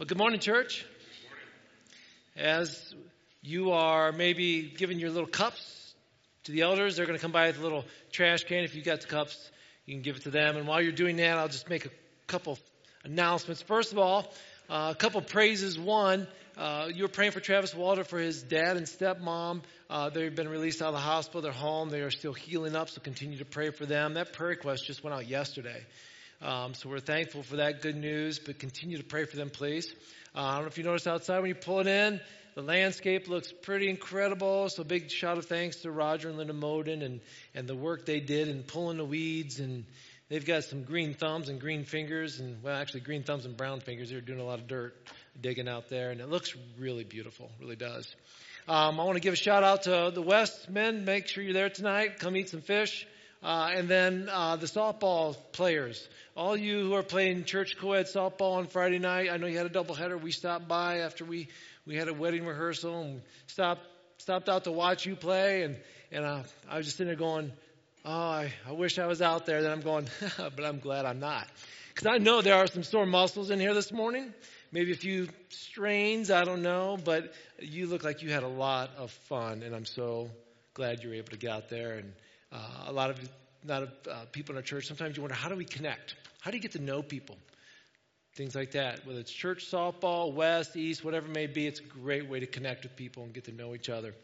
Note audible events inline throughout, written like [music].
Well, good morning, church. As you are maybe giving your little cups to the elders, they're going to come by with a little trash can. If you've got the cups, you can give it to them. And while you're doing that, I'll just make a couple announcements. First of all, uh, a couple praises. One, uh, you were praying for Travis Walter for his dad and stepmom. Uh, they've been released out of the hospital. They're home. They are still healing up, so continue to pray for them. That prayer request just went out yesterday. Um, so we're thankful for that good news, but continue to pray for them, please. Uh, I don't know if you noticed outside when you pull it in, the landscape looks pretty incredible. So big shout of thanks to Roger and Linda Moden and, and the work they did in pulling the weeds. And they've got some green thumbs and green fingers, and well, actually green thumbs and brown fingers. They're doing a lot of dirt digging out there, and it looks really beautiful, really does. Um, I want to give a shout out to the West men. Make sure you're there tonight. Come eat some fish. Uh, and then uh, the softball players all you who are playing church co-ed softball on Friday night, I know you had a doubleheader. We stopped by after we, we had a wedding rehearsal and stopped, stopped out to watch you play. And, and uh, I was just sitting there going, oh, I, I wish I was out there. Then I'm going, [laughs] but I'm glad I'm not. Because I know there are some sore muscles in here this morning. Maybe a few strains, I don't know. But you look like you had a lot of fun. And I'm so glad you were able to get out there. And uh, a lot of not of uh, people in our church, sometimes you wonder, how do we connect? How do you get to know people? Things like that. Whether it's church softball, west, east, whatever it may be, it's a great way to connect with people and get to know each other.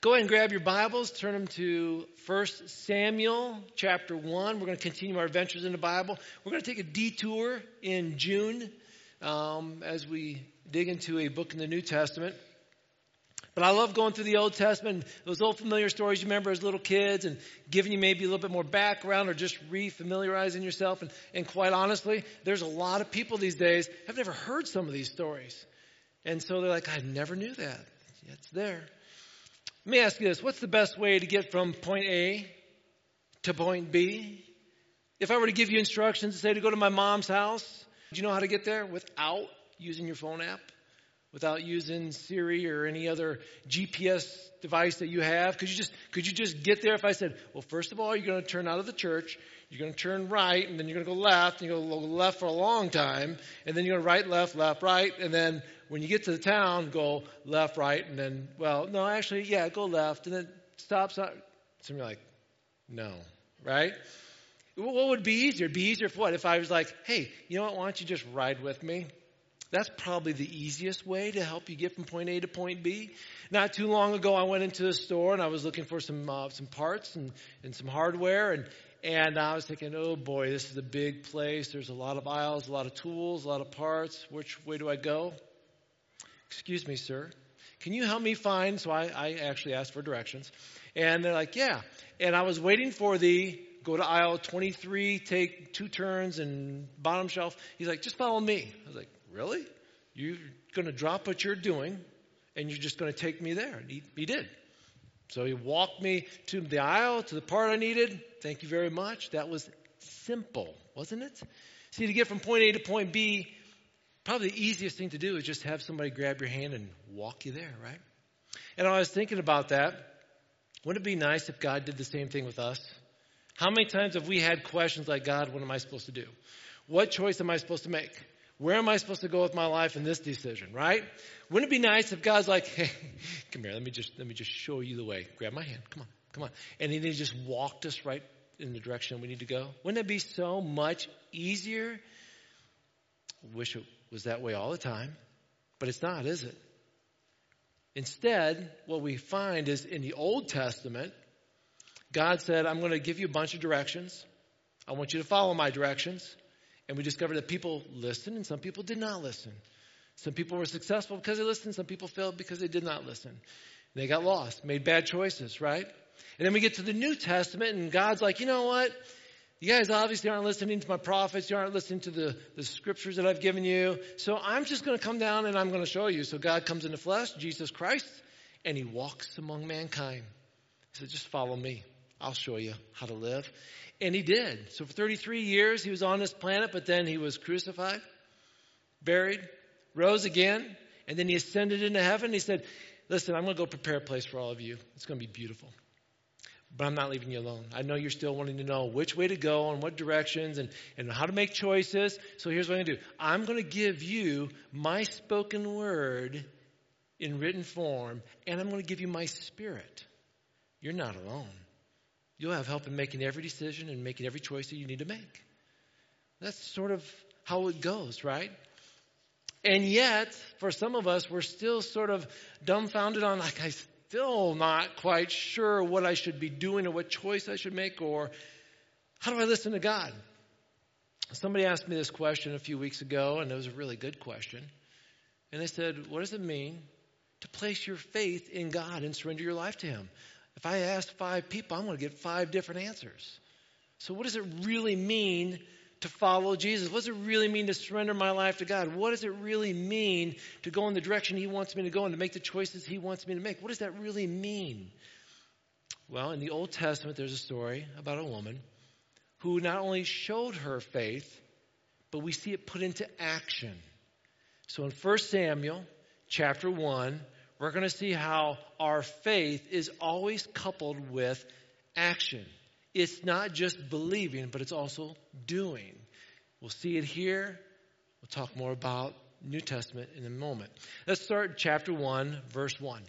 Go ahead and grab your Bibles, turn them to 1 Samuel chapter 1. We're going to continue our adventures in the Bible. We're going to take a detour in June um, as we dig into a book in the New Testament. But I love going through the Old Testament, those old familiar stories you remember as little kids, and giving you maybe a little bit more background or just re-familiarizing yourself. And, and quite honestly, there's a lot of people these days have never heard some of these stories. And so they're like, I never knew that. It's there. Let me ask you this. What's the best way to get from point A to point B? If I were to give you instructions to say to go to my mom's house, do you know how to get there without using your phone app? Without using Siri or any other GPS device that you have? Could you just could you just get there if I said, well, first of all, you're going to turn out of the church, you're going to turn right, and then you're going to go left, and you're going to go left for a long time, and then you're going to right, left, left, right, and then when you get to the town, go left, right, and then well, no, actually, yeah, go left, and then stop. stop. So you're like, no, right? What would be easier? It'd be easier for what? If I was like, hey, you know what? Why don't you just ride with me? That's probably the easiest way to help you get from point A to point B. Not too long ago, I went into a store and I was looking for some uh, some parts and, and some hardware, and and I was thinking, oh boy, this is a big place. There's a lot of aisles, a lot of tools, a lot of parts. Which way do I go? Excuse me, sir. Can you help me find? So I, I actually asked for directions, and they're like, yeah. And I was waiting for the go to aisle 23, take two turns, and bottom shelf. He's like, just follow me. I was like, Really? You're going to drop what you're doing and you're just going to take me there? And he, he did. So he walked me to the aisle, to the part I needed. Thank you very much. That was simple, wasn't it? See, to get from point A to point B, probably the easiest thing to do is just have somebody grab your hand and walk you there, right? And I was thinking about that. Wouldn't it be nice if God did the same thing with us? How many times have we had questions like, God, what am I supposed to do? What choice am I supposed to make? Where am I supposed to go with my life in this decision, right? Wouldn't it be nice if God's like, [laughs] hey, come here, let me just let me just show you the way. Grab my hand. Come on, come on. And then he just walked us right in the direction we need to go. Wouldn't it be so much easier? Wish it was that way all the time, but it's not, is it? Instead, what we find is in the Old Testament, God said, I'm going to give you a bunch of directions. I want you to follow my directions. And we discovered that people listened and some people did not listen. Some people were successful because they listened, some people failed because they did not listen. They got lost, made bad choices, right? And then we get to the New Testament and God's like, you know what? You guys obviously aren't listening to my prophets. You aren't listening to the, the scriptures that I've given you. So I'm just going to come down and I'm going to show you. So God comes in the flesh, Jesus Christ, and he walks among mankind. He said, just follow me. I'll show you how to live. And he did. So for 33 years, he was on this planet, but then he was crucified, buried, rose again, and then he ascended into heaven. He said, Listen, I'm going to go prepare a place for all of you. It's going to be beautiful. but I'm not leaving you alone. I know you're still wanting to know which way to go and what directions and, and how to make choices. So here's what I'm going to do I'm going to give you my spoken word in written form, and I'm going to give you my spirit. You're not alone. You'll have help in making every decision and making every choice that you need to make. That's sort of how it goes, right? And yet, for some of us, we're still sort of dumbfounded on, like, I'm still not quite sure what I should be doing or what choice I should make or how do I listen to God? Somebody asked me this question a few weeks ago, and it was a really good question. And they said, What does it mean to place your faith in God and surrender your life to Him? If I ask five people, I'm going to get five different answers. So, what does it really mean to follow Jesus? What does it really mean to surrender my life to God? What does it really mean to go in the direction He wants me to go and to make the choices He wants me to make? What does that really mean? Well, in the Old Testament, there's a story about a woman who not only showed her faith, but we see it put into action. So in 1 Samuel chapter 1, we're going to see how our faith is always coupled with action. It's not just believing, but it's also doing. We'll see it here. We'll talk more about New Testament in a moment. Let's start chapter 1, verse 1.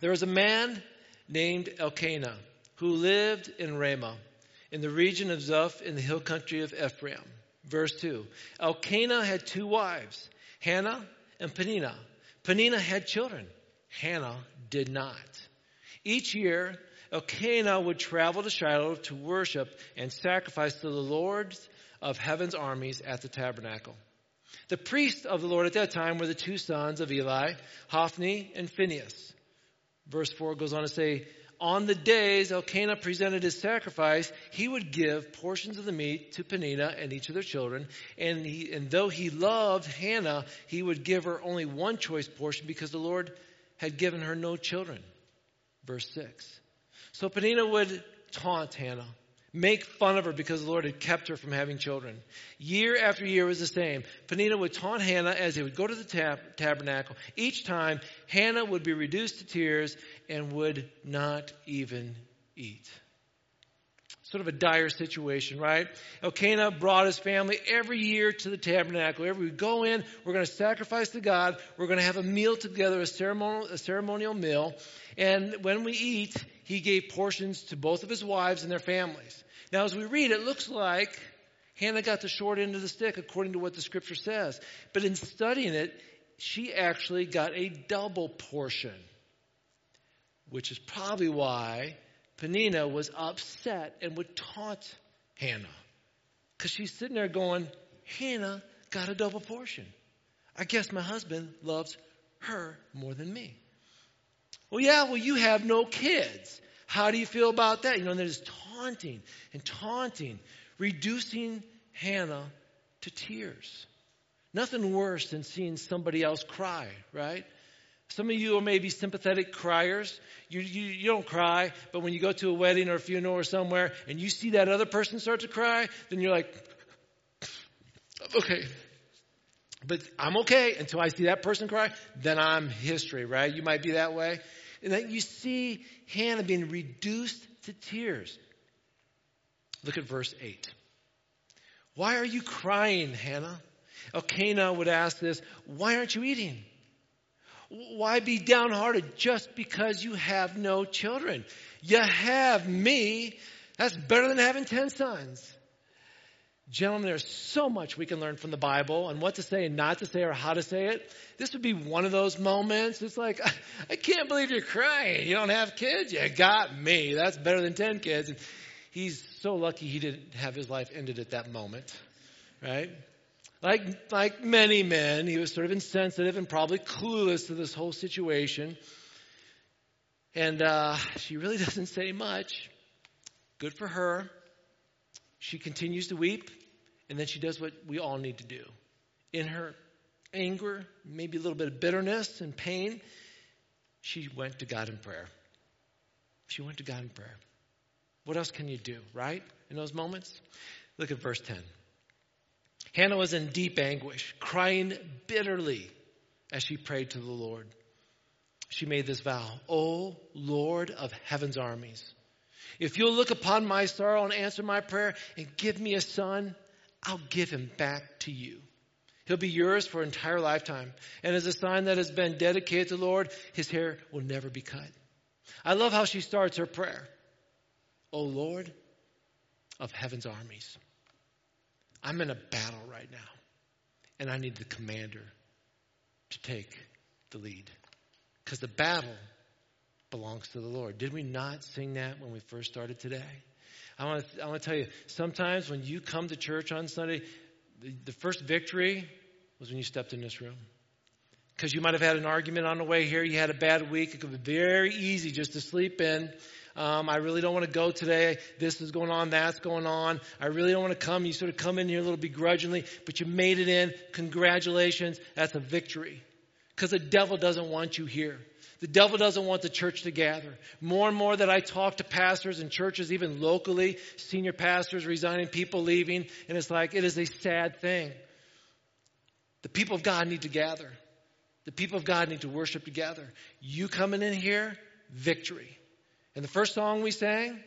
There was a man named Elkanah who lived in Ramah in the region of Zuph in the hill country of Ephraim. Verse 2. Elkanah had two wives, Hannah and Peninnah. Peninnah had children. Hannah did not. Each year, Elkanah would travel to Shiloh to worship and sacrifice to the Lord of heaven's armies at the tabernacle. The priests of the Lord at that time were the two sons of Eli, Hophni and Phinehas. Verse 4 goes on to say, On the days Elkanah presented his sacrifice, he would give portions of the meat to Peninnah and each of their children. And, he, and though he loved Hannah, he would give her only one choice portion because the Lord had given her no children. Verse 6. So Peninnah would taunt Hannah, make fun of her because the Lord had kept her from having children. Year after year was the same. Peninnah would taunt Hannah as they would go to the tab- tabernacle. Each time, Hannah would be reduced to tears and would not even eat. Sort of a dire situation, right? Elkanah brought his family every year to the tabernacle. Every we go in, we're going to sacrifice to God. We're going to have a meal together, a ceremonial, a ceremonial meal. And when we eat, he gave portions to both of his wives and their families. Now, as we read, it looks like Hannah got the short end of the stick according to what the scripture says. But in studying it, she actually got a double portion, which is probably why Peninnah was upset and would taunt Hannah. Because she's sitting there going, Hannah got a double portion. I guess my husband loves her more than me. Well, yeah, well, you have no kids. How do you feel about that? You know, there's taunting and taunting, reducing Hannah to tears. Nothing worse than seeing somebody else cry, right? Some of you are maybe sympathetic criers. You, you, you don't cry, but when you go to a wedding or a funeral or somewhere and you see that other person start to cry, then you're like, okay, but I'm okay until I see that person cry, then I'm history, right? You might be that way. And then you see Hannah being reduced to tears. Look at verse 8. Why are you crying, Hannah? Elkanah would ask this, why aren't you eating? Why be downhearted just because you have no children? You have me. That's better than having 10 sons. Gentlemen, there's so much we can learn from the Bible and what to say and not to say or how to say it. This would be one of those moments. It's like, [laughs] I can't believe you're crying. You don't have kids? You got me. That's better than 10 kids. And he's so lucky he didn't have his life ended at that moment, right? Like, like many men, he was sort of insensitive and probably clueless to this whole situation. And uh, she really [laughs] doesn't say much. Good for her. She continues to weep and then she does what we all need to do. In her anger, maybe a little bit of bitterness and pain, she went to God in prayer. She went to God in prayer. What else can you do, right? In those moments? Look at verse 10. Hannah was in deep anguish, crying bitterly as she prayed to the Lord. She made this vow, O Lord of heaven's armies, If you'll look upon my sorrow and answer my prayer and give me a son, I'll give him back to you. He'll be yours for an entire lifetime. And as a sign that has been dedicated to the Lord, his hair will never be cut. I love how she starts her prayer. O Lord of heaven's armies, I'm in a battle right now, and I need the commander to take the lead. Because the battle belongs to the Lord. Did we not sing that when we first started today? I want to, I want to tell you, sometimes when you come to church on Sunday, the, the first victory was when you stepped in this room. Because you might have had an argument on the way here, you had a bad week. It could be very easy just to sleep in. Um, I really don't want to go today. This is going on, that's going on. I really don't want to come. You sort of come in here a little begrudgingly, but you made it in. Congratulations. That's a victory. Because the devil doesn't want you here. The devil doesn't want the church to gather. More and more that I talk to pastors and churches, even locally, senior pastors resigning, people leaving, and it's like, it is a sad thing. The people of God need to gather. The people of God need to worship together. You coming in here, victory. And the first song we sang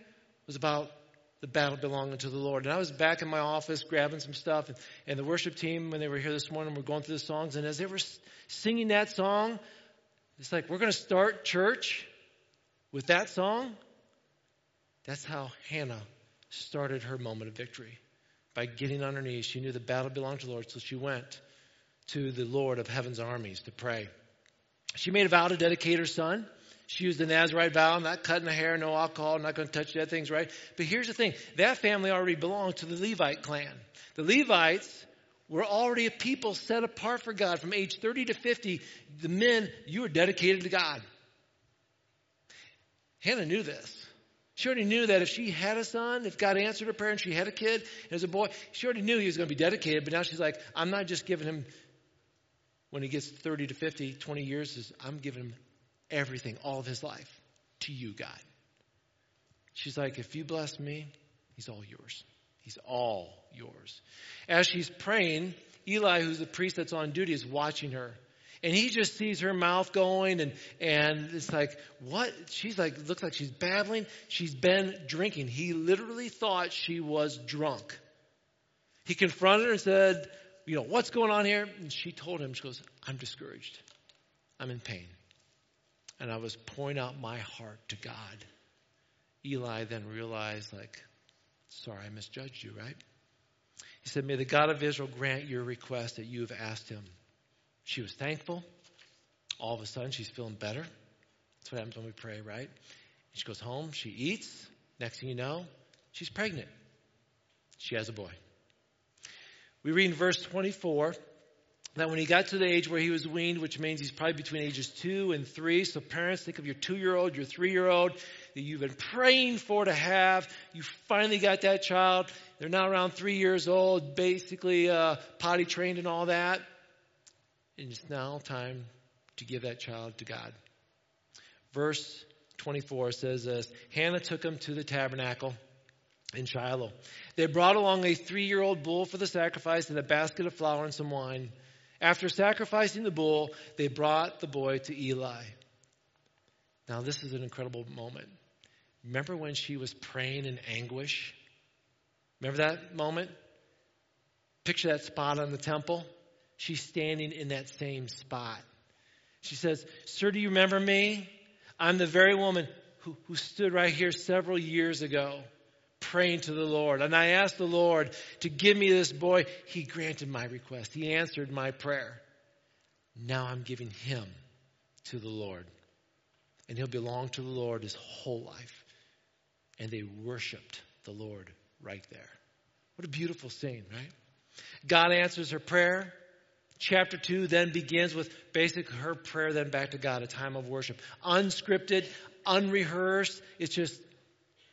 was about the battle belonging to the Lord. And I was back in my office grabbing some stuff, and, and the worship team, when they were here this morning, were going through the songs. And as they were singing that song, it's like, we're going to start church with that song. That's how Hannah started her moment of victory by getting on her knees. She knew the battle belonged to the Lord, so she went to the Lord of heaven's armies to pray. She made a vow to dedicate her son. She used the Nazarite vow, not cutting the hair, no alcohol, not going to touch that things, right? But here's the thing that family already belonged to the Levite clan. The Levites were already a people set apart for God. From age 30 to 50, the men, you are dedicated to God. Hannah knew this. She already knew that if she had a son, if God answered her prayer and she had a kid and as a boy, she already knew he was going to be dedicated. But now she's like, I'm not just giving him, when he gets 30 to 50, 20 years, I'm giving him everything, all of his life, to you, God. She's like, if you bless me, he's all yours. He's all yours. As she's praying, Eli, who's the priest that's on duty, is watching her. And he just sees her mouth going and, and it's like, what? She's like, looks like she's babbling. She's been drinking. He literally thought she was drunk. He confronted her and said, you know, what's going on here? And she told him, she goes, I'm discouraged. I'm in pain. And I was pouring out my heart to God. Eli then realized, like, sorry, I misjudged you, right? He said, May the God of Israel grant your request that you have asked him. She was thankful. All of a sudden, she's feeling better. That's what happens when we pray, right? She goes home, she eats. Next thing you know, she's pregnant. She has a boy. We read in verse 24 that when he got to the age where he was weaned, which means he's probably between ages two and three. So parents, think of your two year old, your three year old that you've been praying for to have. You finally got that child. They're now around three years old, basically uh, potty trained and all that. And it's now time to give that child to God. Verse 24 says this Hannah took him to the tabernacle in Shiloh. They brought along a three year old bull for the sacrifice and a basket of flour and some wine. After sacrificing the bull, they brought the boy to Eli. Now, this is an incredible moment. Remember when she was praying in anguish? Remember that moment? Picture that spot on the temple. She's standing in that same spot. She says, Sir, do you remember me? I'm the very woman who, who stood right here several years ago praying to the Lord. And I asked the Lord to give me this boy. He granted my request, He answered my prayer. Now I'm giving him to the Lord. And he'll belong to the Lord his whole life. And they worshiped the Lord right there. What a beautiful scene, right? God answers her prayer. Chapter 2 then begins with basically her prayer then back to God, a time of worship. Unscripted, unrehearsed. It's just,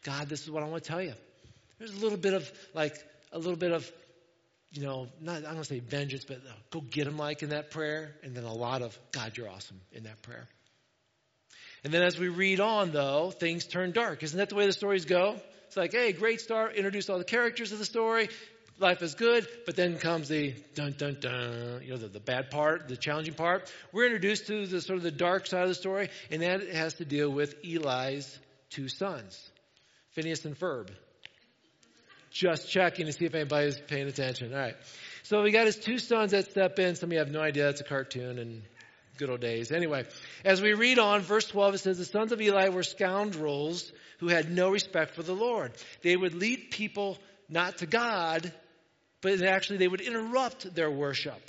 God, this is what I want to tell you. There's a little bit of, like, a little bit of, you know, not, I don't want to say vengeance, but uh, go get him like in that prayer. And then a lot of, God, you're awesome in that prayer. And then as we read on, though, things turn dark. Isn't that the way the stories go? It's like, hey, great start, introduce all the characters of the story, life is good, but then comes the dun dun dun, you know, the, the bad part, the challenging part. We're introduced to the sort of the dark side of the story, and that has to deal with Eli's two sons. Phineas and Ferb. Just checking to see if anybody anybody's paying attention. All right. So we got his two sons that step in. Some of you have no idea that's a cartoon and good old days. Anyway, as we read on, verse 12, it says, The sons of Eli were scoundrels who had no respect for the Lord. They would lead people not to God, but actually they would interrupt their worship.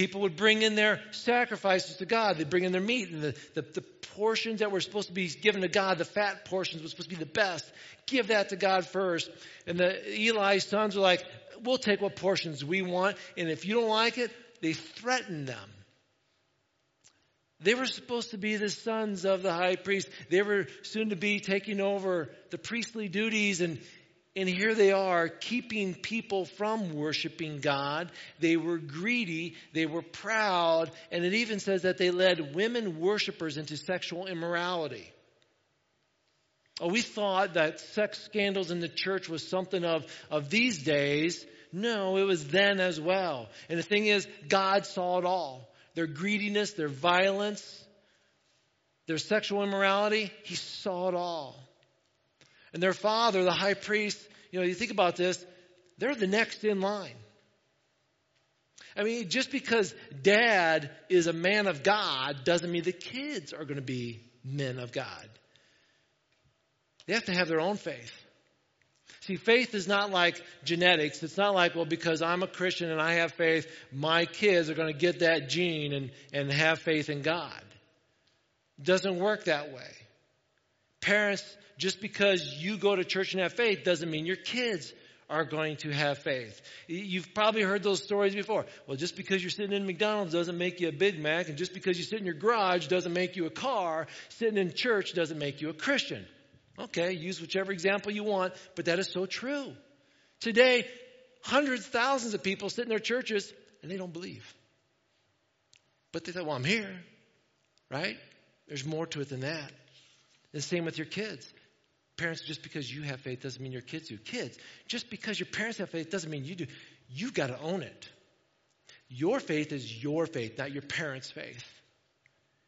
People would bring in their sacrifices to God. They'd bring in their meat and the, the, the, portions that were supposed to be given to God, the fat portions were supposed to be the best. Give that to God first. And the Eli's sons were like, we'll take what portions we want. And if you don't like it, they threatened them. They were supposed to be the sons of the high priest. They were soon to be taking over the priestly duties and and here they are keeping people from worshiping God. They were greedy. They were proud. And it even says that they led women worshipers into sexual immorality. Oh, we thought that sex scandals in the church was something of, of these days. No, it was then as well. And the thing is, God saw it all. Their greediness, their violence, their sexual immorality, He saw it all. And their father, the high priest, you know, you think about this, they're the next in line. I mean, just because dad is a man of God doesn't mean the kids are going to be men of God. They have to have their own faith. See, faith is not like genetics. It's not like, well, because I'm a Christian and I have faith, my kids are going to get that gene and, and have faith in God. It doesn't work that way. Parents just because you go to church and have faith doesn't mean your kids are going to have faith. You've probably heard those stories before. Well, just because you're sitting in McDonald's doesn't make you a Big Mac, and just because you sit in your garage doesn't make you a car. Sitting in church doesn't make you a Christian. Okay, use whichever example you want, but that is so true. Today, hundreds, thousands of people sit in their churches and they don't believe. But they thought, well, I'm here, right? There's more to it than that. The same with your kids. Parents, just because you have faith doesn't mean your kids do. Kids, just because your parents have faith doesn't mean you do. You've got to own it. Your faith is your faith, not your parents' faith.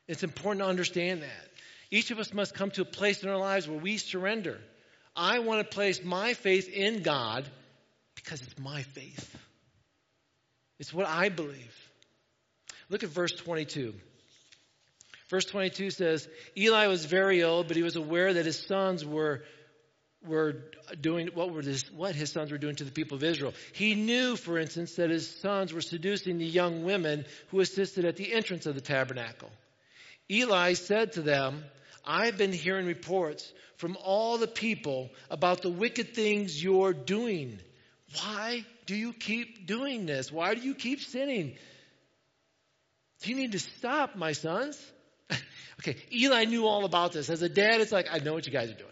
It's important to understand that. Each of us must come to a place in our lives where we surrender. I want to place my faith in God because it's my faith. It's what I believe. Look at verse 22. Verse 22 says, Eli was very old, but he was aware that his sons were, were doing what, were this, what his sons were doing to the people of Israel. He knew, for instance, that his sons were seducing the young women who assisted at the entrance of the tabernacle. Eli said to them, I've been hearing reports from all the people about the wicked things you're doing. Why do you keep doing this? Why do you keep sinning? You need to stop, my sons. Okay, Eli knew all about this. As a dad, it's like, I know what you guys are doing.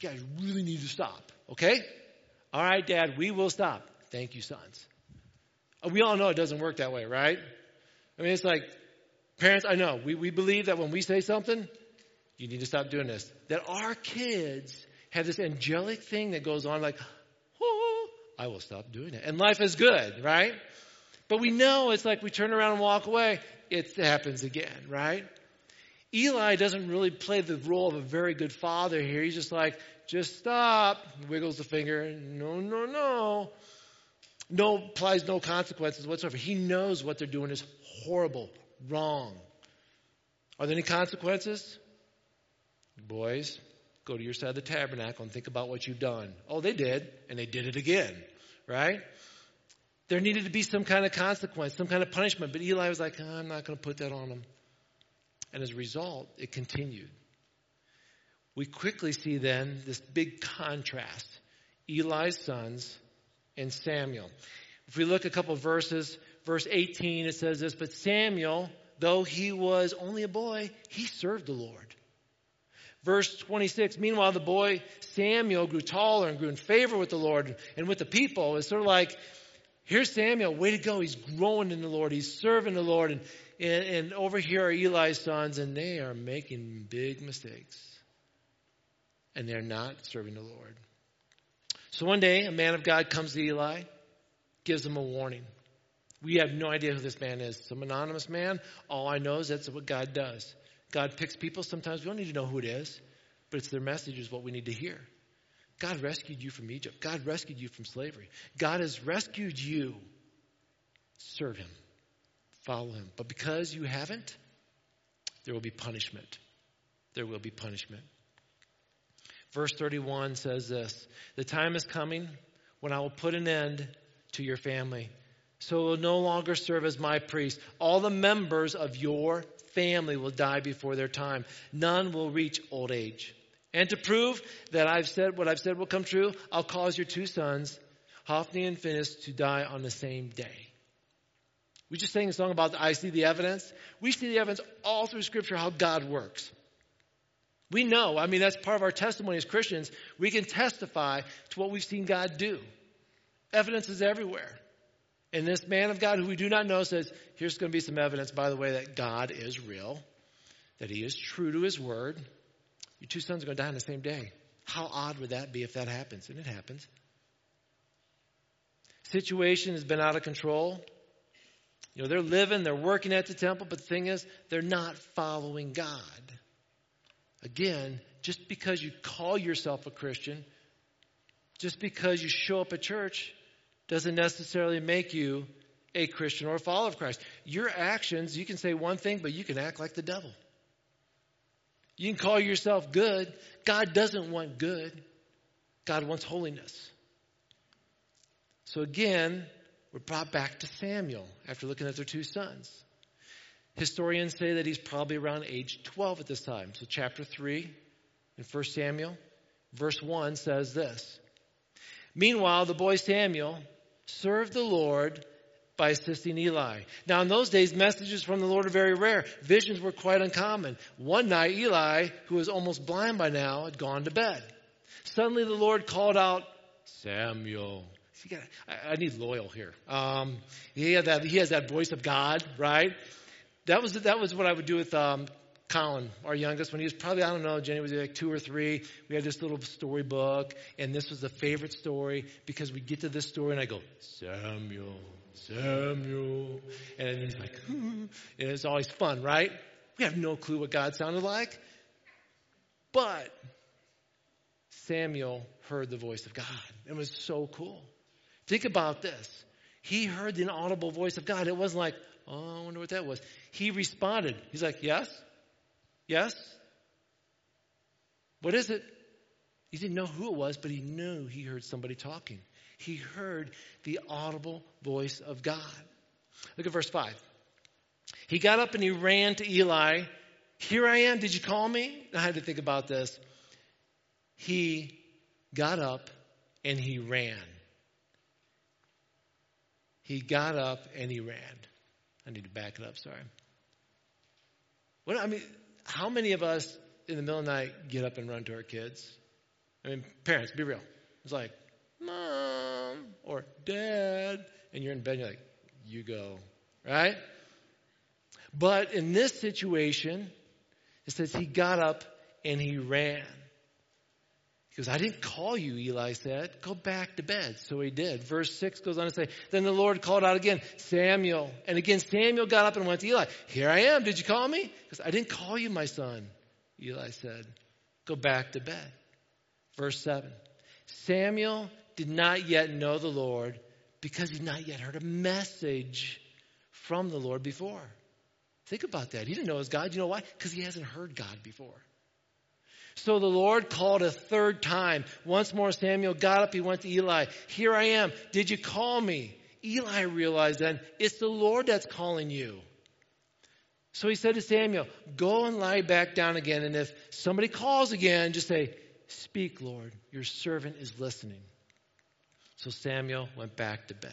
You guys really need to stop, okay? All right, dad, we will stop. Thank you, sons. Uh, we all know it doesn't work that way, right? I mean, it's like, parents, I know, we, we believe that when we say something, you need to stop doing this. That our kids have this angelic thing that goes on like, oh, I will stop doing it. And life is good, right? But we know it's like we turn around and walk away it happens again, right? Eli doesn't really play the role of a very good father here. He's just like, just stop. Wiggles the finger. No, no, no. No, applies no consequences whatsoever. He knows what they're doing is horrible, wrong. Are there any consequences? Boys, go to your side of the tabernacle and think about what you've done. Oh, they did, and they did it again, right? There needed to be some kind of consequence, some kind of punishment. But Eli was like, oh, I'm not going to put that on them. And as a result, it continued. We quickly see then this big contrast Eli's sons and Samuel. If we look a couple verses, verse 18, it says this But Samuel, though he was only a boy, he served the Lord. Verse 26, meanwhile, the boy Samuel grew taller and grew in favor with the Lord and with the people. It's sort of like Here's Samuel, way to go. He's growing in the Lord. He's serving the Lord. And, and, and over here are Eli's sons, and they are making big mistakes. And they're not serving the Lord. So one day, a man of God comes to Eli, gives him a warning. We have no idea who this man is. Some anonymous man. All I know is that's what God does. God picks people. Sometimes we don't need to know who it is, but it's their message is what we need to hear. God rescued you from Egypt. God rescued you from slavery. God has rescued you. Serve Him, follow Him. But because you haven't, there will be punishment. There will be punishment. Verse 31 says this The time is coming when I will put an end to your family. So it will no longer serve as my priest. All the members of your family will die before their time. None will reach old age. And to prove that I've said what I've said will come true, I'll cause your two sons, Hophni and Phinehas, to die on the same day. We just sang a song about I see the evidence. We see the evidence all through Scripture how God works. We know, I mean, that's part of our testimony as Christians. We can testify to what we've seen God do. Evidence is everywhere. And this man of God who we do not know says, here's going to be some evidence, by the way, that God is real, that he is true to his word. Your two sons are going to die on the same day. How odd would that be if that happens? And it happens. Situation has been out of control. You know, they're living, they're working at the temple, but the thing is, they're not following God. Again, just because you call yourself a Christian, just because you show up at church, doesn't necessarily make you a Christian or a follower of Christ. Your actions, you can say one thing, but you can act like the devil. You can call yourself good. God doesn't want good, God wants holiness. So again, we're brought back to Samuel after looking at their two sons. Historians say that he's probably around age 12 at this time. So, chapter 3 in 1 Samuel, verse 1 says this Meanwhile, the boy Samuel served the Lord by assisting Eli. Now, in those days, messages from the Lord are very rare. Visions were quite uncommon. One night, Eli, who was almost blind by now, had gone to bed. Suddenly, the Lord called out, Samuel. See, I, I need loyal here. Um, he, had that, he has that voice of God, right? That was, that was what I would do with um, Colin, our youngest, when he was probably, I don't know, Jenny was like two or three. We had this little storybook, and this was a favorite story because we get to this story, and I go, Samuel, Samuel. And he's like, hmm. and it's always fun, right? We have no clue what God sounded like. But Samuel heard the voice of God. It was so cool. Think about this. He heard the inaudible voice of God. It wasn't like, oh, I wonder what that was. He responded. He's like, yes, Yes? What is it? He didn't know who it was, but he knew he heard somebody talking. He heard the audible voice of God. Look at verse 5. He got up and he ran to Eli. Here I am. Did you call me? I had to think about this. He got up and he ran. He got up and he ran. I need to back it up, sorry. What I mean, how many of us in the middle of the night get up and run to our kids? I mean, parents, be real. It's like, mom or dad, and you're in bed and you're like, you go, right? But in this situation, it says he got up and he ran. He goes, I didn't call you, Eli said. Go back to bed. So he did. Verse 6 goes on to say, Then the Lord called out again, Samuel. And again, Samuel got up and went to Eli. Here I am. Did you call me? Because I didn't call you, my son. Eli said, Go back to bed. Verse 7 Samuel did not yet know the Lord because he not yet heard a message from the Lord before. Think about that. He didn't know his God. You know why? Because he hasn't heard God before. So the Lord called a third time. Once more, Samuel got up. He went to Eli. Here I am. Did you call me? Eli realized then it's the Lord that's calling you. So he said to Samuel, Go and lie back down again. And if somebody calls again, just say, Speak, Lord. Your servant is listening. So Samuel went back to bed.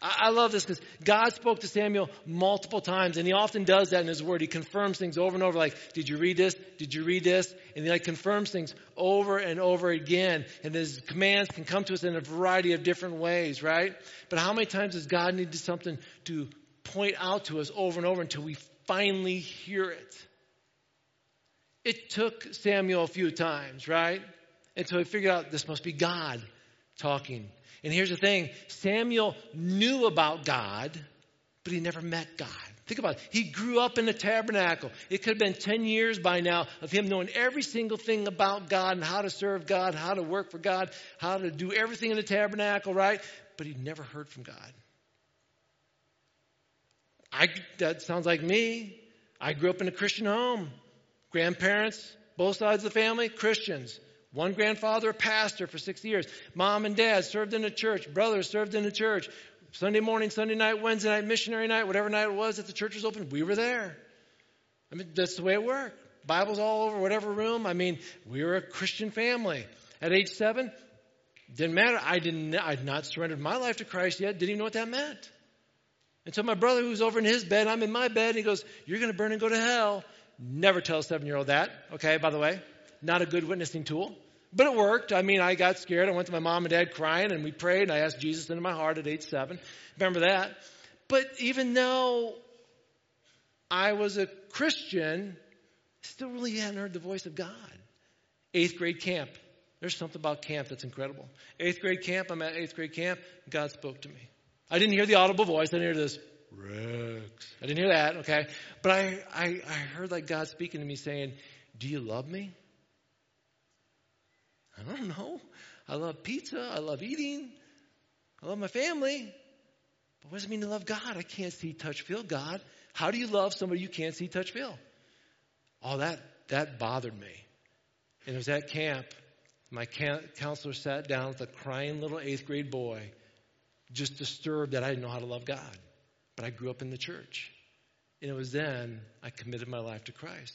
I, love this because God spoke to Samuel multiple times, and he often does that in his word. He confirms things over and over, like, Did you read this? Did you read this? And he like confirms things over and over again. And his commands can come to us in a variety of different ways, right? But how many times does God need something to point out to us over and over until we finally hear it? It took Samuel a few times, right? Until he figured out this must be God talking and here's the thing Samuel knew about God, but he never met God. Think about it. He grew up in the tabernacle. It could have been 10 years by now of him knowing every single thing about God and how to serve God, how to work for God, how to do everything in the tabernacle, right? But he never heard from God. I, that sounds like me. I grew up in a Christian home. Grandparents, both sides of the family, Christians. One grandfather, a pastor for six years. Mom and dad served in the church. Brothers served in the church. Sunday morning, Sunday night, Wednesday night, missionary night, whatever night it was that the church was open, we were there. I mean, that's the way it worked. Bibles all over whatever room. I mean, we were a Christian family. At age seven, didn't matter. I didn't. I had not surrendered my life to Christ yet. Didn't even know what that meant. And so my brother, who's over in his bed, I'm in my bed, and he goes, "You're going to burn and go to hell." Never tell a seven-year-old that. Okay, by the way, not a good witnessing tool. But it worked. I mean, I got scared. I went to my mom and dad crying, and we prayed, and I asked Jesus into my heart at age seven. Remember that? But even though I was a Christian, I still really hadn't heard the voice of God. Eighth grade camp. There's something about camp that's incredible. Eighth grade camp, I'm at eighth grade camp, God spoke to me. I didn't hear the audible voice. I didn't hear this, Rex. I didn't hear that, okay? But I, I, I heard like God speaking to me saying, Do you love me? I don't know. I love pizza. I love eating. I love my family. But what does it mean to love God? I can't see, touch, feel God. How do you love somebody you can't see, touch, feel? All that, that bothered me. And it was at camp. My counselor sat down with a crying little eighth grade boy, just disturbed that I didn't know how to love God. But I grew up in the church. And it was then I committed my life to Christ.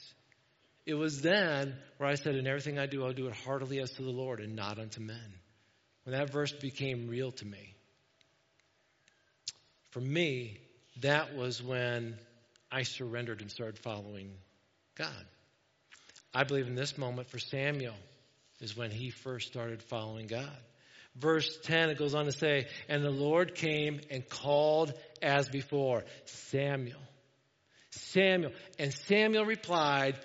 It was then where I said, In everything I do, I'll do it heartily as to the Lord and not unto men. When that verse became real to me. For me, that was when I surrendered and started following God. I believe in this moment for Samuel is when he first started following God. Verse 10, it goes on to say, And the Lord came and called as before, Samuel. Samuel. And Samuel replied,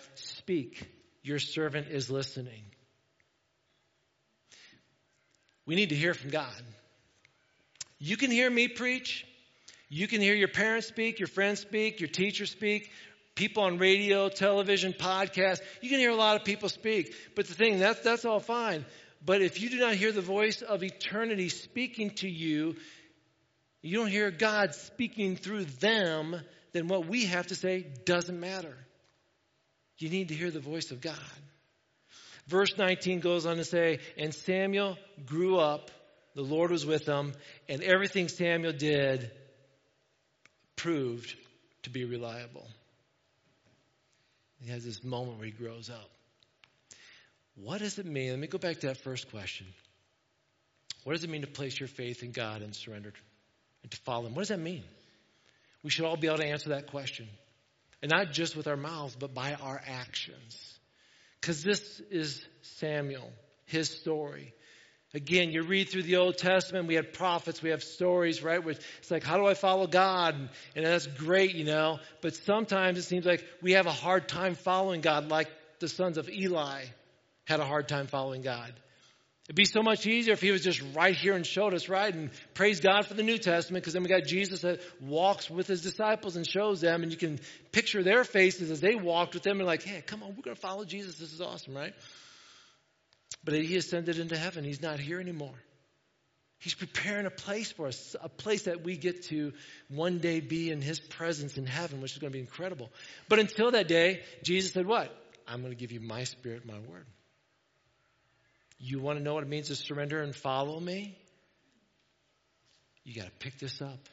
Speak, your servant is listening. We need to hear from God. You can hear me preach. You can hear your parents speak, your friends speak, your teachers speak, people on radio, television, podcast. You can hear a lot of people speak. But the thing, that's, that's all fine. But if you do not hear the voice of eternity speaking to you, you don't hear God speaking through them, then what we have to say doesn't matter. You need to hear the voice of God. Verse 19 goes on to say, And Samuel grew up, the Lord was with him, and everything Samuel did proved to be reliable. He has this moment where he grows up. What does it mean? Let me go back to that first question. What does it mean to place your faith in God and surrender and to follow Him? What does that mean? We should all be able to answer that question. And not just with our mouths, but by our actions. Because this is Samuel, his story. Again, you read through the Old Testament, we have prophets, we have stories, right? Where it's like, how do I follow God? And that's great, you know. But sometimes it seems like we have a hard time following God, like the sons of Eli had a hard time following God. It'd be so much easier if he was just right here and showed us, right? And praise God for the New Testament, because then we got Jesus that walks with his disciples and shows them, and you can picture their faces as they walked with them and like, hey, come on, we're going to follow Jesus. This is awesome, right? But he ascended into heaven. He's not here anymore. He's preparing a place for us, a place that we get to one day be in his presence in heaven, which is going to be incredible. But until that day, Jesus said, What? I'm going to give you my spirit, my word. You want to know what it means to surrender and follow me? You got to pick this up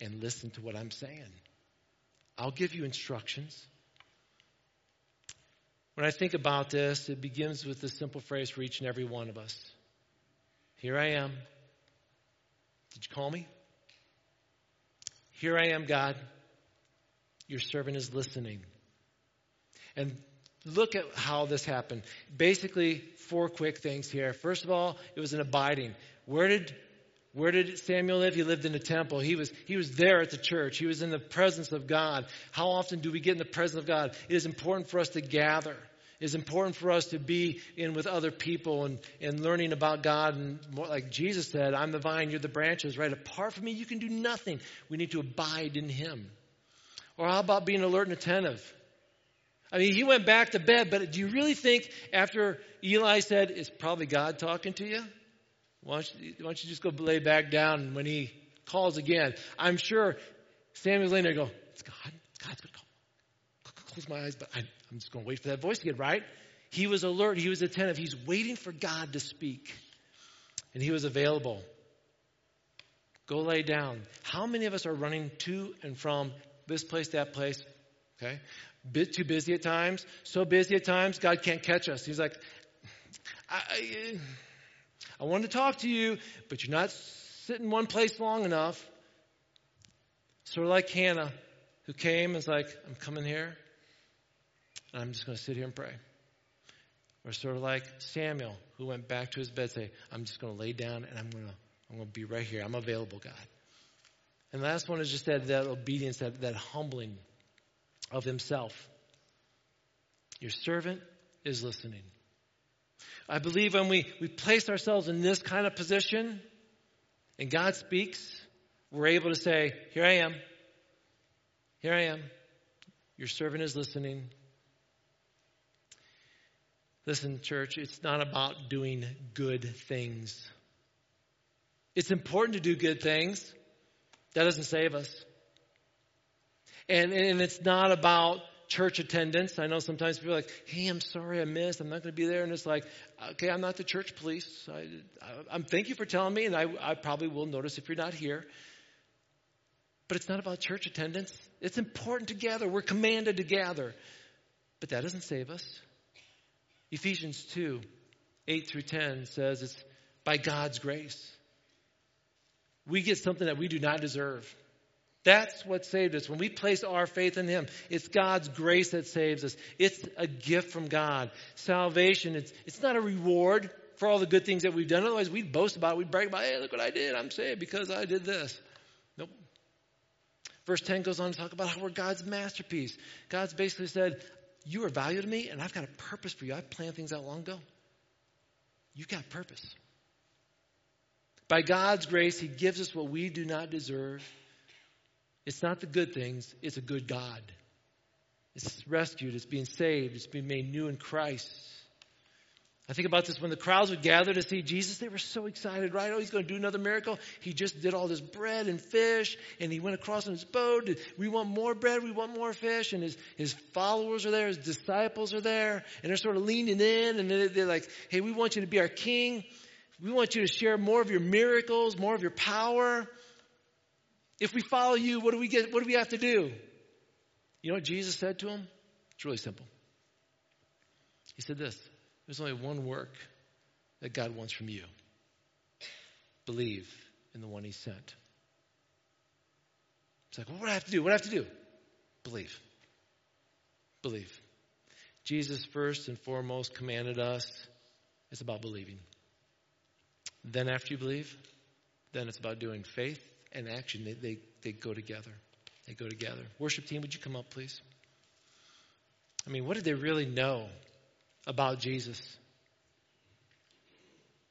and listen to what I'm saying. I'll give you instructions. When I think about this, it begins with this simple phrase for each and every one of us Here I am. Did you call me? Here I am, God. Your servant is listening. And look at how this happened. Basically, four quick things here. First of all, it was an abiding. Where did where did Samuel live? He lived in the temple. He was, he was there at the church. He was in the presence of God. How often do we get in the presence of God? It is important for us to gather. It is important for us to be in with other people and, and learning about God. And more, like Jesus said, I'm the vine, you're the branches, right? Apart from me, you can do nothing. We need to abide in Him. Or how about being alert and attentive? I mean, he went back to bed, but do you really think after Eli said, it's probably God talking to you? Why don't you, why don't you just go lay back down and when he calls again? I'm sure Samuel's laying there go, it's God. God's going to call. Close my eyes, but I, I'm just going to wait for that voice again, right? He was alert. He was attentive. He's waiting for God to speak. And he was available. Go lay down. How many of us are running to and from this place, that place? Okay. Bit too busy at times. So busy at times, God can't catch us. He's like, I, I, want to talk to you, but you're not sitting one place long enough. Sort of like Hannah, who came and was like, I'm coming here, and I'm just going to sit here and pray. Or sort of like Samuel, who went back to his bed say, I'm just going to lay down and I'm going to, I'm going to be right here. I'm available, God. And the last one is just that, that obedience, that, that humbling of himself. Your servant is listening. I believe when we, we place ourselves in this kind of position and God speaks, we're able to say, Here I am. Here I am. Your servant is listening. Listen, church, it's not about doing good things. It's important to do good things. That doesn't save us. And, and it's not about church attendance. I know sometimes people are like, hey, I'm sorry I missed. I'm not going to be there. And it's like, okay, I'm not the church police. I, I, am thank you for telling me, and I, I probably will notice if you're not here. But it's not about church attendance. It's important to gather. We're commanded to gather. But that doesn't save us. Ephesians 2 8 through 10 says it's by God's grace. We get something that we do not deserve. That's what saved us. When we place our faith in Him, it's God's grace that saves us. It's a gift from God. Salvation, it's, it's not a reward for all the good things that we've done. Otherwise, we'd boast about it. We'd brag about, hey, look what I did. I'm saved because I did this. Nope. Verse 10 goes on to talk about how we're God's masterpiece. God's basically said, You are valued to me, and I've got a purpose for you. I've planned things out long ago. You've got purpose. By God's grace, He gives us what we do not deserve. It's not the good things, it's a good God. It's rescued, it's being saved, it's being made new in Christ. I think about this when the crowds would gather to see Jesus, they were so excited, right? Oh, he's going to do another miracle. He just did all this bread and fish, and he went across on his boat. We want more bread, we want more fish. And his, his followers are there, his disciples are there, and they're sort of leaning in, and they're like, hey, we want you to be our king. We want you to share more of your miracles, more of your power. If we follow you, what do we get? What do we have to do? You know what Jesus said to him? It's really simple. He said this there's only one work that God wants from you believe in the one he sent. It's like, well, what do I have to do? What do I have to do? Believe. Believe. Jesus, first and foremost, commanded us it's about believing. Then, after you believe, then it's about doing faith and action. They, they, they go together. They go together. Worship team, would you come up, please? I mean, what did they really know about Jesus?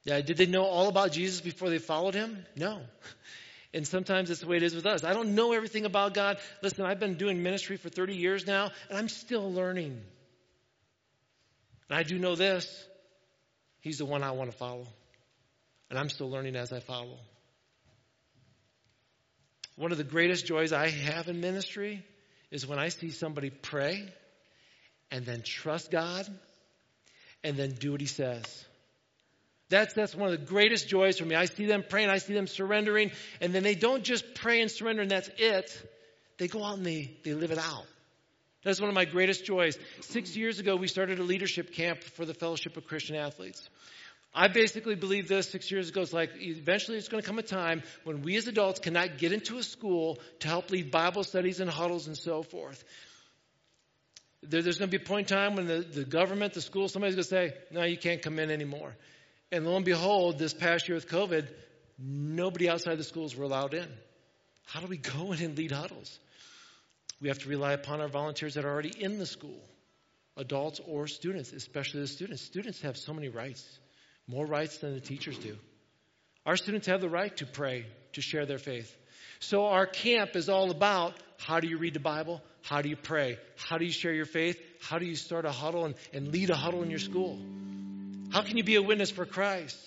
Yeah, did they know all about Jesus before they followed him? No. [laughs] And sometimes that's the way it is with us. I don't know everything about God. Listen, I've been doing ministry for 30 years now, and I'm still learning. And I do know this He's the one I want to follow. And I'm still learning as I follow. One of the greatest joys I have in ministry is when I see somebody pray and then trust God and then do what He says. That's, that's one of the greatest joys for me. I see them praying, I see them surrendering, and then they don't just pray and surrender and that's it. They go out and they, they live it out. That's one of my greatest joys. Six years ago, we started a leadership camp for the Fellowship of Christian Athletes. I basically believe this six years ago. It's like eventually it's going to come a time when we as adults cannot get into a school to help lead Bible studies and huddles and so forth. There, there's going to be a point in time when the, the government, the school, somebody's going to say, no, you can't come in anymore. And lo and behold, this past year with COVID, nobody outside the schools were allowed in. How do we go in and lead huddles? We have to rely upon our volunteers that are already in the school, adults or students, especially the students. Students have so many rights more rights than the teachers do. Our students have the right to pray, to share their faith. So our camp is all about how do you read the Bible? How do you pray? How do you share your faith? How do you start a huddle and, and lead a huddle in your school? How can you be a witness for Christ?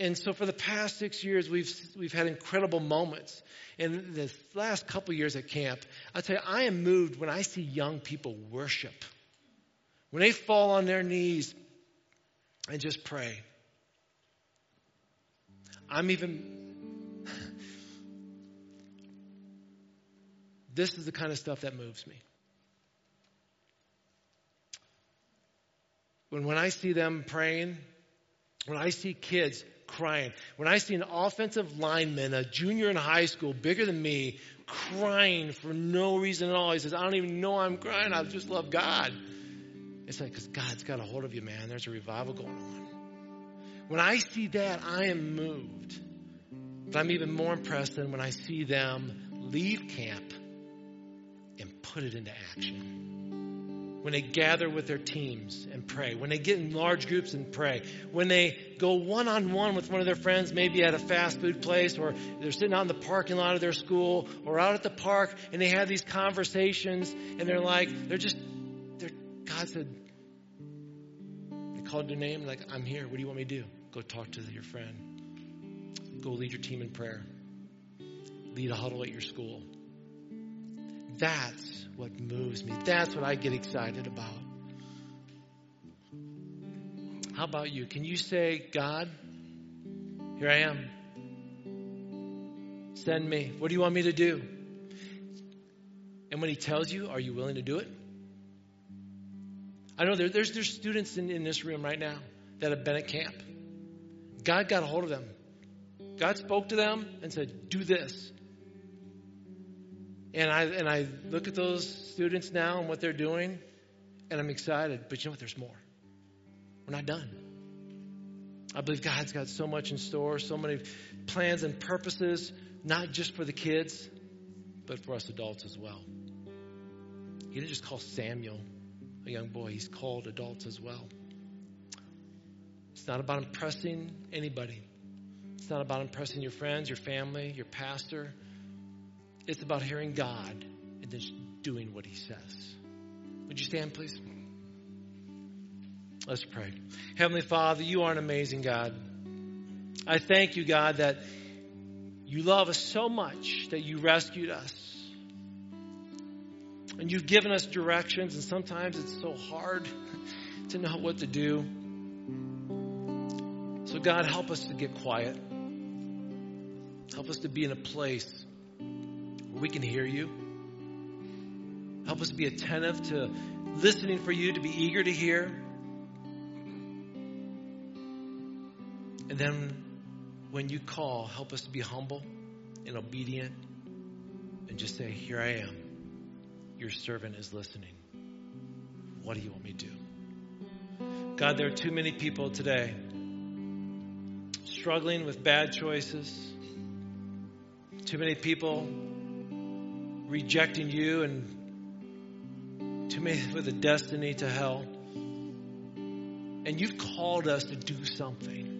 And so for the past six years, we've, we've had incredible moments. In the last couple years at camp, I tell you, I am moved when I see young people worship. When they fall on their knees and just pray. I'm even. this is the kind of stuff that moves me. When, when I see them praying, when I see kids crying, when I see an offensive lineman, a junior in high school, bigger than me, crying for no reason at all, he says, I don't even know I'm crying, I just love God. It's like, because God's got a hold of you, man. There's a revival going on. When I see that, I am moved. But I'm even more impressed than when I see them leave camp and put it into action. When they gather with their teams and pray. When they get in large groups and pray. When they go one on one with one of their friends, maybe at a fast food place, or they're sitting out in the parking lot of their school, or out at the park, and they have these conversations, and they're like, they're just, God said, they called your name, like, I'm here. What do you want me to do? Go talk to your friend. Go lead your team in prayer. Lead a huddle at your school. That's what moves me. That's what I get excited about. How about you? Can you say, God, here I am. Send me. What do you want me to do? And when He tells you, are you willing to do it? I know there, there's, there's students in, in this room right now that have been at camp. God got a hold of them. God spoke to them and said, Do this. And I, and I look at those students now and what they're doing, and I'm excited. But you know what? There's more. We're not done. I believe God's got so much in store, so many plans and purposes, not just for the kids, but for us adults as well. He didn't just call Samuel a young boy, he's called adults as well. It's not about impressing anybody. It's not about impressing your friends, your family, your pastor. It's about hearing God and then doing what He says. Would you stand, please? Let's pray. Heavenly Father, you are an amazing God. I thank you, God, that you love us so much that you rescued us. And you've given us directions, and sometimes it's so hard [laughs] to know what to do. So, God, help us to get quiet. Help us to be in a place where we can hear you. Help us be attentive to listening for you, to be eager to hear. And then when you call, help us to be humble and obedient and just say, Here I am. Your servant is listening. What do you want me to do? God, there are too many people today struggling with bad choices too many people rejecting you and too many with a destiny to hell. And you've called us to do something.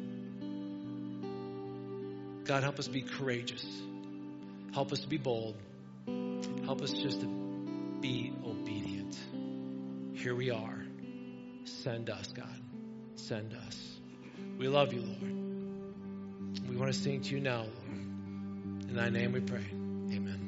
God, help us be courageous. Help us to be bold. Help us just to be obedient. Here we are. Send us, God. Send us. We love you, Lord. We want to sing to you now, Lord. In thy name we pray. Amen.